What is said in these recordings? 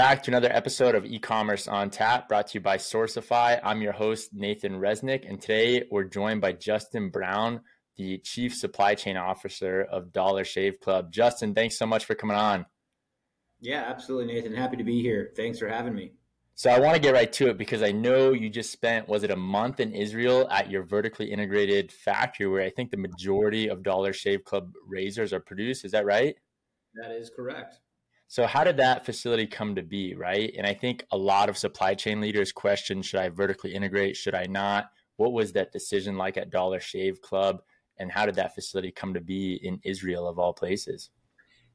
Back to another episode of e-commerce on tap brought to you by Sourcify. I'm your host, Nathan Resnick, and today we're joined by Justin Brown, the Chief Supply Chain Officer of Dollar Shave Club. Justin, thanks so much for coming on. Yeah, absolutely, Nathan. Happy to be here. Thanks for having me. So I want to get right to it because I know you just spent was it a month in Israel at your vertically integrated factory where I think the majority of Dollar Shave Club razors are produced. Is that right? That is correct. So how did that facility come to be, right? And I think a lot of supply chain leaders question should I vertically integrate, should I not? What was that decision like at Dollar Shave Club and how did that facility come to be in Israel of all places?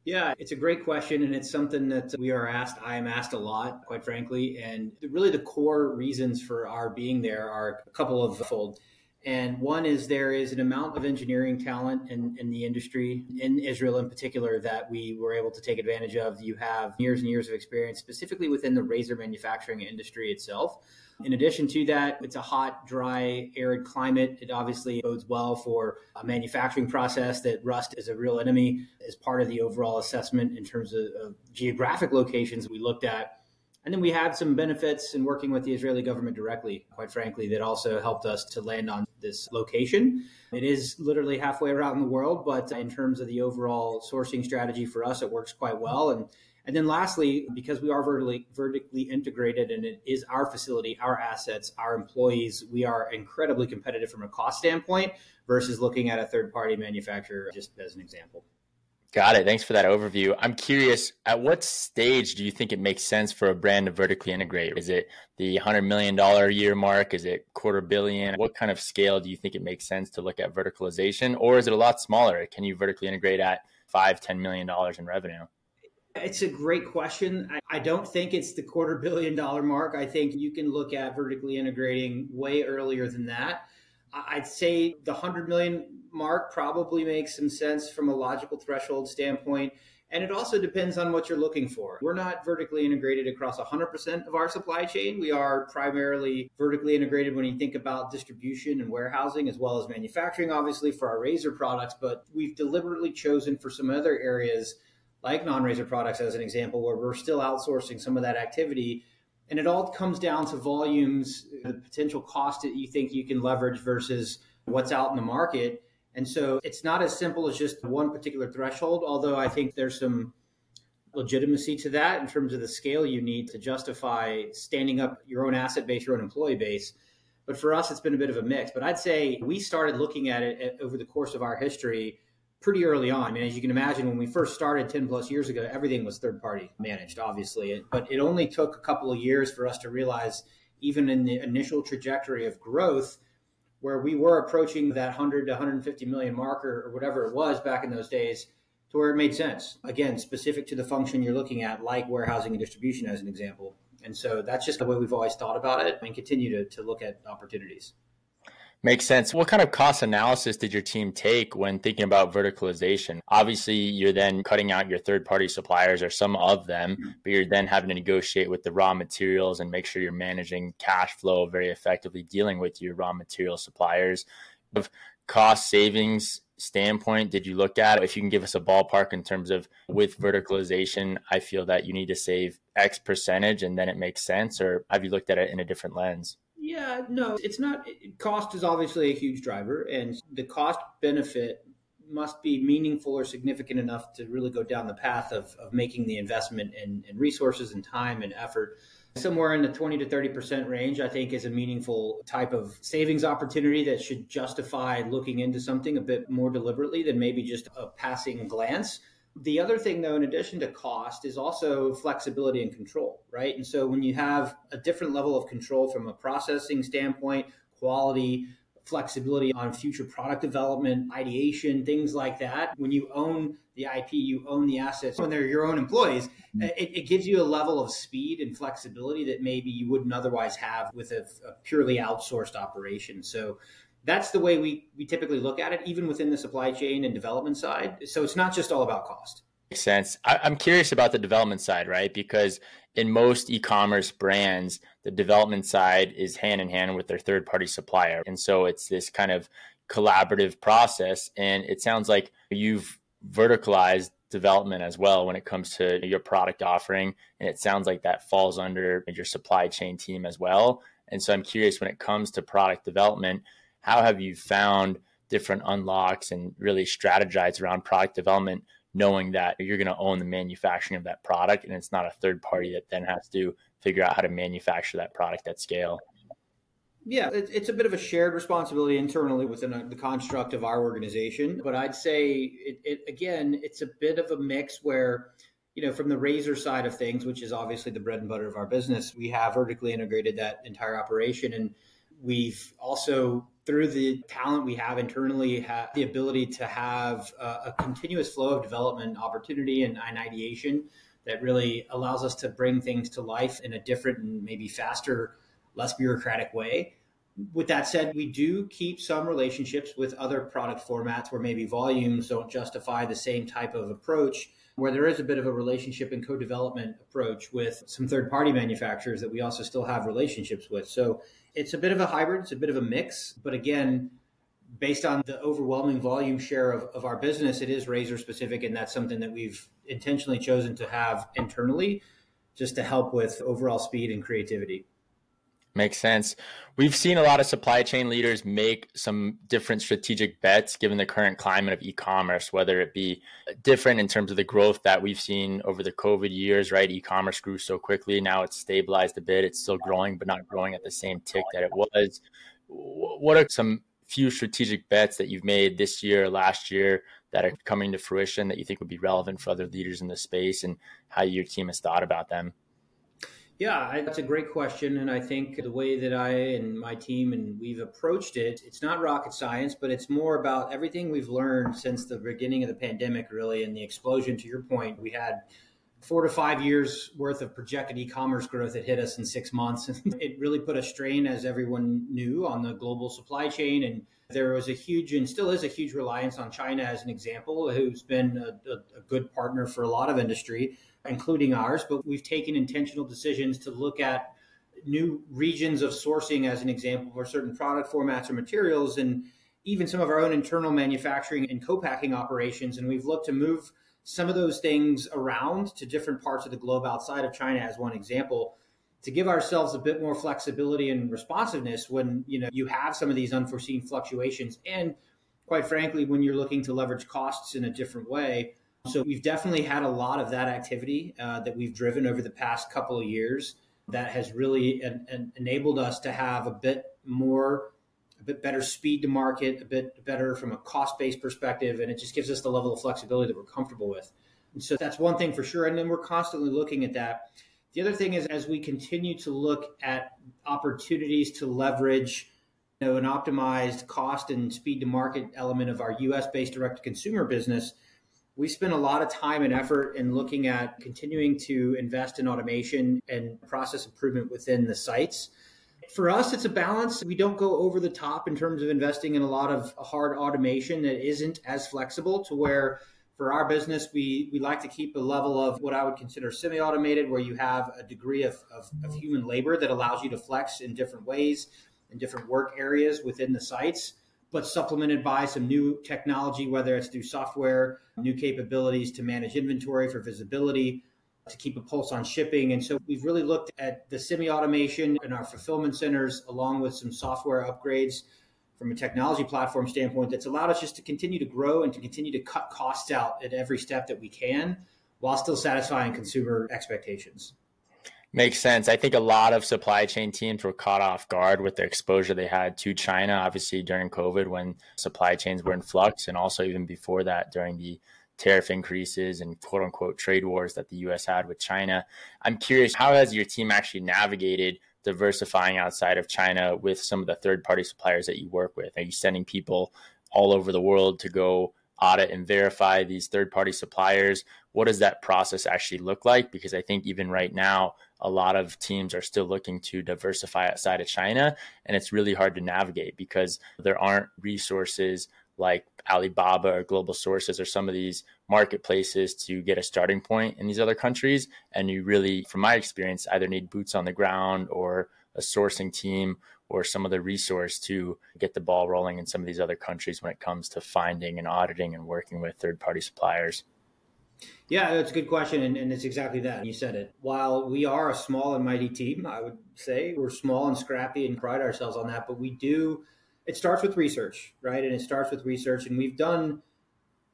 Yeah, it's a great question, and it's something that we are asked. I am asked a lot, quite frankly. And really, the core reasons for our being there are a couple of fold. And one is there is an amount of engineering talent in, in the industry, in Israel in particular, that we were able to take advantage of. You have years and years of experience, specifically within the razor manufacturing industry itself. In addition to that, it's a hot, dry, arid climate. It obviously bodes well for a manufacturing process that rust is a real enemy as part of the overall assessment in terms of, of geographic locations we looked at and then we had some benefits in working with the Israeli government directly, quite frankly, that also helped us to land on this location. It is literally halfway around the world, but in terms of the overall sourcing strategy for us, it works quite well. And and then lastly, because we are vertically vertically integrated and it is our facility, our assets, our employees, we are incredibly competitive from a cost standpoint versus looking at a third party manufacturer, just as an example. Got it. Thanks for that overview. I'm curious, at what stage do you think it makes sense for a brand to vertically integrate? Is it the $100 million year mark? Is it quarter billion? What kind of scale do you think it makes sense to look at verticalization? Or is it a lot smaller? Can you vertically integrate at five, $10 million in revenue? It's a great question. I don't think it's the quarter billion dollar mark. I think you can look at vertically integrating way earlier than that. I'd say the 100 million mark probably makes some sense from a logical threshold standpoint. And it also depends on what you're looking for. We're not vertically integrated across 100% of our supply chain. We are primarily vertically integrated when you think about distribution and warehousing, as well as manufacturing, obviously, for our razor products. But we've deliberately chosen for some other areas, like non razor products, as an example, where we're still outsourcing some of that activity and it all comes down to volumes, the potential cost that you think you can leverage versus what's out in the market. And so it's not as simple as just one particular threshold, although I think there's some legitimacy to that in terms of the scale you need to justify standing up your own asset base, your own employee base. But for us, it's been a bit of a mix. But I'd say we started looking at it over the course of our history pretty early on. I mean, as you can imagine, when we first started 10 plus years ago, everything was third party managed, obviously. But it only took a couple of years for us to realize, even in the initial trajectory of growth, where we were approaching that 100 to 150 million marker or whatever it was back in those days, to where it made sense. Again, specific to the function you're looking at, like warehousing and distribution, as an example. And so that's just the way we've always thought about it and continue to, to look at opportunities. Makes sense. What kind of cost analysis did your team take when thinking about verticalization? Obviously, you're then cutting out your third party suppliers or some of them, mm-hmm. but you're then having to negotiate with the raw materials and make sure you're managing cash flow very effectively, dealing with your raw material suppliers. Of cost savings standpoint did you look at if you can give us a ballpark in terms of with verticalization i feel that you need to save x percentage and then it makes sense or have you looked at it in a different lens yeah, no, it's not. Cost is obviously a huge driver, and the cost benefit must be meaningful or significant enough to really go down the path of, of making the investment in, in resources and time and effort. Somewhere in the 20 to 30% range, I think, is a meaningful type of savings opportunity that should justify looking into something a bit more deliberately than maybe just a passing glance. The other thing, though, in addition to cost, is also flexibility and control, right? And so when you have a different level of control from a processing standpoint, quality, flexibility on future product development, ideation, things like that. When you own the IP, you own the assets, when they're your own employees, mm-hmm. it, it gives you a level of speed and flexibility that maybe you wouldn't otherwise have with a, a purely outsourced operation. So that's the way we, we typically look at it, even within the supply chain and development side. So it's not just all about cost. Makes sense. I, I'm curious about the development side, right? Because in most e-commerce brands, the development side is hand in hand with their third party supplier. And so it's this kind of collaborative process. And it sounds like you've verticalized development as well when it comes to your product offering. And it sounds like that falls under your supply chain team as well. And so I'm curious when it comes to product development, how have you found different unlocks and really strategize around product development, knowing that you're going to own the manufacturing of that product and it's not a third party that then has to figure out how to manufacture that product at scale? Yeah, it's a bit of a shared responsibility internally within uh, the construct of our organization. But I'd say, it, it, again, it's a bit of a mix where, you know, from the razor side of things, which is obviously the bread and butter of our business, we have vertically integrated that entire operation. And we've also, through the talent we have internally, have the ability to have a, a continuous flow of development opportunity and, and ideation that really allows us to bring things to life in a different and maybe faster less bureaucratic way. With that said, we do keep some relationships with other product formats where maybe volumes don't justify the same type of approach, where there is a bit of a relationship and co development approach with some third party manufacturers that we also still have relationships with. So it's a bit of a hybrid, it's a bit of a mix. But again, based on the overwhelming volume share of, of our business, it is razor specific, and that's something that we've intentionally chosen to have internally just to help with overall speed and creativity. Makes sense. We've seen a lot of supply chain leaders make some different strategic bets given the current climate of e commerce, whether it be different in terms of the growth that we've seen over the COVID years, right? E commerce grew so quickly. Now it's stabilized a bit. It's still growing, but not growing at the same tick that it was. What are some few strategic bets that you've made this year, last year, that are coming to fruition that you think would be relevant for other leaders in the space and how your team has thought about them? Yeah, that's a great question. And I think the way that I and my team and we've approached it, it's not rocket science, but it's more about everything we've learned since the beginning of the pandemic, really, and the explosion. To your point, we had four to five years worth of projected e-commerce growth that hit us in six months. it really put a strain, as everyone knew, on the global supply chain. And there was a huge and still is a huge reliance on China as an example, who's been a, a, a good partner for a lot of industry including ours, but we've taken intentional decisions to look at new regions of sourcing as an example for certain product formats or materials and even some of our own internal manufacturing and co-packing operations and we've looked to move some of those things around to different parts of the globe outside of China as one example to give ourselves a bit more flexibility and responsiveness when you know you have some of these unforeseen fluctuations. And quite frankly when you're looking to leverage costs in a different way. So we've definitely had a lot of that activity uh, that we've driven over the past couple of years that has really en- en- enabled us to have a bit more bit better speed to market a bit better from a cost based perspective and it just gives us the level of flexibility that we're comfortable with. And so that's one thing for sure. And then we're constantly looking at that. The other thing is as we continue to look at opportunities to leverage you know, an optimized cost and speed to market element of our us based direct to consumer business we spend a lot of time and effort in looking at continuing to invest in automation and process improvement within the sites. For us, it's a balance. We don't go over the top in terms of investing in a lot of hard automation that isn't as flexible to where for our business, we, we like to keep a level of what I would consider semi automated, where you have a degree of, of, of human labor that allows you to flex in different ways in different work areas within the sites but supplemented by some new technology, whether it's through software, new capabilities to manage inventory for visibility, to keep a pulse on shipping. And so we've really looked at the semi automation in our fulfillment centers, along with some software upgrades from a technology platform standpoint that's allowed us just to continue to grow and to continue to cut costs out at every step that we can while still satisfying consumer expectations. Makes sense. I think a lot of supply chain teams were caught off guard with the exposure they had to China, obviously during COVID when supply chains were in flux, and also even before that during the tariff increases and quote unquote trade wars that the US had with China. I'm curious, how has your team actually navigated diversifying outside of China with some of the third party suppliers that you work with? Are you sending people all over the world to go audit and verify these third party suppliers? What does that process actually look like? Because I think even right now, a lot of teams are still looking to diversify outside of China. And it's really hard to navigate because there aren't resources like Alibaba or Global Sources or some of these marketplaces to get a starting point in these other countries. And you really, from my experience, either need boots on the ground or a sourcing team or some of the resource to get the ball rolling in some of these other countries when it comes to finding and auditing and working with third party suppliers? Yeah, that's a good question. And, and, it's exactly that. You said it. While we are a small and mighty team, I would say we're small and scrappy and pride ourselves on that. But we do, it starts with research, right? And it starts with research. And we've done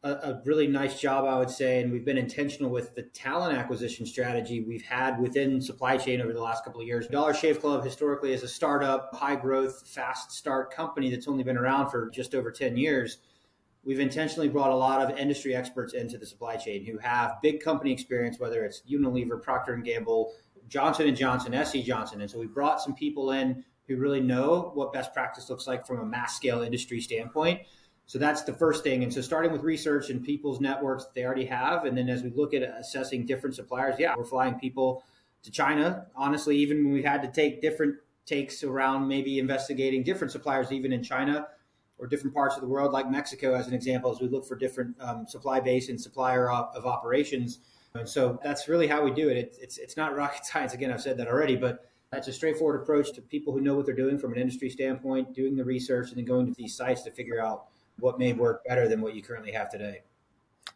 a, a really nice job, I would say. And we've been intentional with the talent acquisition strategy we've had within supply chain over the last couple of years. Dollar Shave Club historically is a startup, high growth, fast start company that's only been around for just over 10 years we've intentionally brought a lot of industry experts into the supply chain who have big company experience, whether it's Unilever, Procter and Gamble, Johnson and Johnson, SC Johnson, and so we brought some people in who really know what best practice looks like from a mass scale industry standpoint. So that's the first thing. And so starting with research and people's networks that they already have, and then as we look at assessing different suppliers, yeah, we're flying people to China. Honestly, even when we had to take different takes around maybe investigating different suppliers, even in China, or different parts of the world, like Mexico, as an example, as we look for different um, supply base and supplier op- of operations. And so that's really how we do it. it. It's it's not rocket science. Again, I've said that already, but that's a straightforward approach to people who know what they're doing from an industry standpoint, doing the research, and then going to these sites to figure out what may work better than what you currently have today.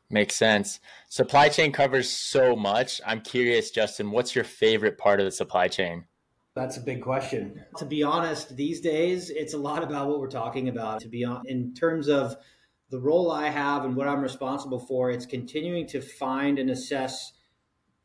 Makes sense. Supply chain covers so much. I'm curious, Justin, what's your favorite part of the supply chain? That's a big question. To be honest, these days it's a lot about what we're talking about. To be on, in terms of the role I have and what I'm responsible for, it's continuing to find and assess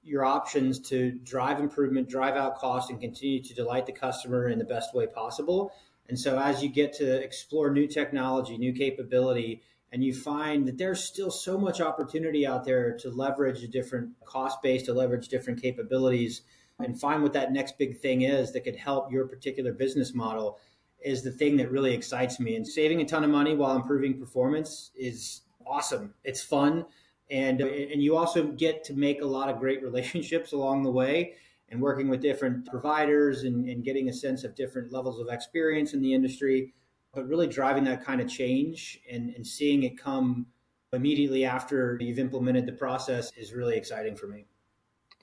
your options to drive improvement, drive out cost, and continue to delight the customer in the best way possible. And so, as you get to explore new technology, new capability, and you find that there's still so much opportunity out there to leverage a different cost base, to leverage different capabilities and find what that next big thing is that could help your particular business model is the thing that really excites me. And saving a ton of money while improving performance is awesome. It's fun. And, and you also get to make a lot of great relationships along the way and working with different providers and, and getting a sense of different levels of experience in the industry. But really driving that kind of change and, and seeing it come immediately after you've implemented the process is really exciting for me.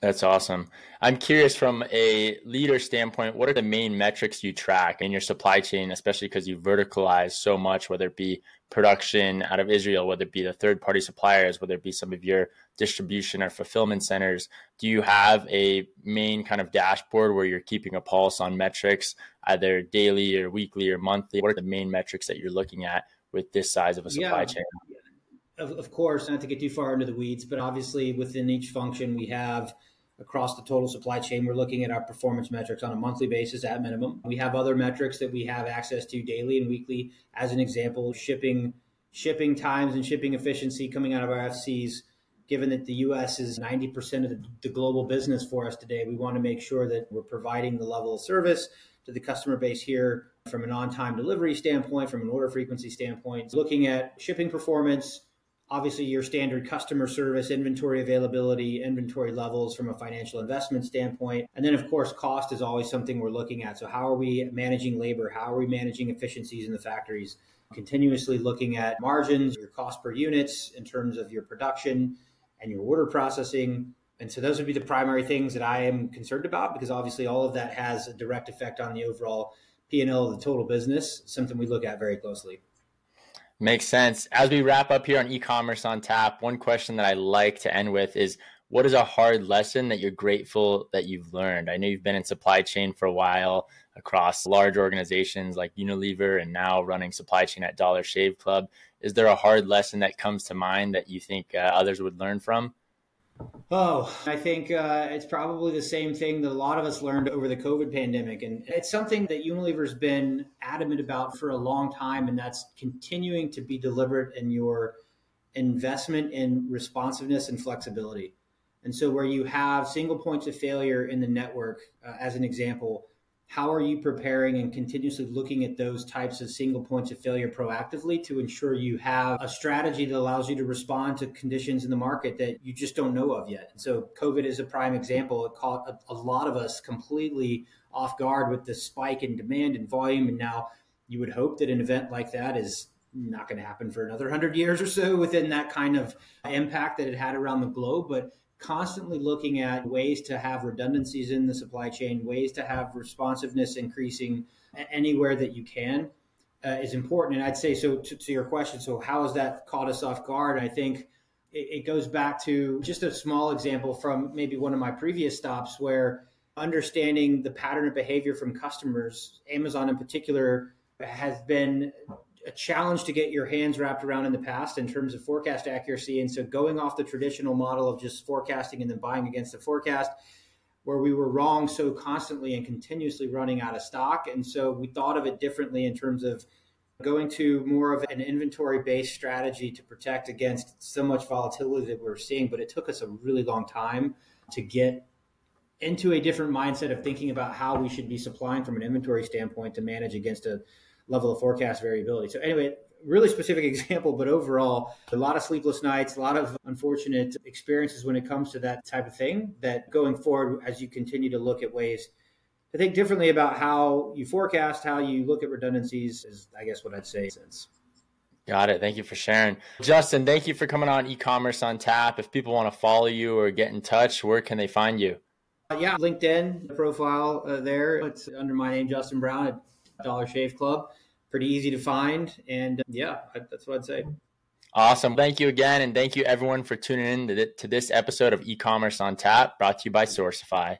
That's awesome. I'm curious from a leader standpoint, what are the main metrics you track in your supply chain, especially because you verticalize so much, whether it be production out of Israel, whether it be the third party suppliers, whether it be some of your distribution or fulfillment centers? Do you have a main kind of dashboard where you're keeping a pulse on metrics, either daily or weekly or monthly? What are the main metrics that you're looking at with this size of a supply yeah. chain? Of, of course, not to get too far into the weeds, but obviously within each function, we have across the total supply chain. We're looking at our performance metrics on a monthly basis at minimum. We have other metrics that we have access to daily and weekly. As an example, shipping shipping times and shipping efficiency coming out of our FCs. Given that the U.S. is 90% of the, global business for us today, we want to make sure that we're providing the level of service to the customer base here from an on-time delivery standpoint, from an order frequency standpoint. Looking at shipping performance, obviously your standard customer service, inventory availability, inventory levels from a financial investment standpoint. And then, of course, cost is always something we're looking at. So, how are we managing labor? How are we managing efficiencies in the factories? Continuously looking at margins, your cost per units in terms of your production and your order processing. And so, those would be the primary things that I am concerned about because obviously all of that has a direct effect on the overall P&L of the total business, something we look at very closely. Makes sense. As we wrap up here on e-commerce on tap, one question that I like to end with is what is a hard lesson that you're grateful that you've learned? I know you've been in supply chain for a while across large organizations like Unilever and now running supply chain at Dollar Shave Club. Is there a hard lesson that comes to mind that you think uh, others would learn from? Oh, I think uh, it's probably the same thing that a lot of us learned over the COVID pandemic. And it's something that Unilever's been adamant about for a long time, and that's continuing to be deliberate in your investment in responsiveness and flexibility. And so, where you have single points of failure in the network, uh, as an example, how are you preparing and continuously looking at those types of single points of failure proactively to ensure you have a strategy that allows you to respond to conditions in the market that you just don't know of yet? And so, COVID is a prime example. It caught a, a lot of us completely off guard with the spike in demand and volume. And now you would hope that an event like that is not going to happen for another 100 years or so within that kind of impact that it had around the globe. But constantly looking at ways to have redundancies in the supply chain, ways to have responsiveness increasing anywhere that you can uh, is important. And I'd say so to, to, your question. So how has that caught us off guard? I think it, it goes back to just a small example from maybe one of my previous stops where understanding the pattern of behavior from customers, Amazon in particular, has been a challenge to get your hands wrapped around in the past in terms of forecast accuracy. And so going off the traditional model of just forecasting and then buying against the forecast, where we were wrong so constantly and continuously running out of stock. And so we thought of it differently in terms of going to more of an inventory based strategy to protect against so much volatility that we we're seeing. But it took us a really long time to get into a different mindset of thinking about how we should be supplying from an inventory standpoint to manage against a level of forecast variability. So anyway, really specific example, but overall, a lot of sleepless nights, a lot of unfortunate experiences when it comes to that type of thing. That going forward, as you continue to look at ways to think differently about how you forecast, how you look at redundancies, is I guess what I'd say since. Got it. Thank you for sharing. Justin, thank you for coming on e-commerce on tap. If people want to follow you or get in touch, where can they find you? Uh, yeah, LinkedIn profile uh, there. It's under my name, Justin Brown Dollar Shave Club pretty easy to find. And uh, yeah, that's what I'd say. Awesome. Thank you again. And thank you everyone for tuning in to this episode of e-commerce on tap brought to you by Sourcify.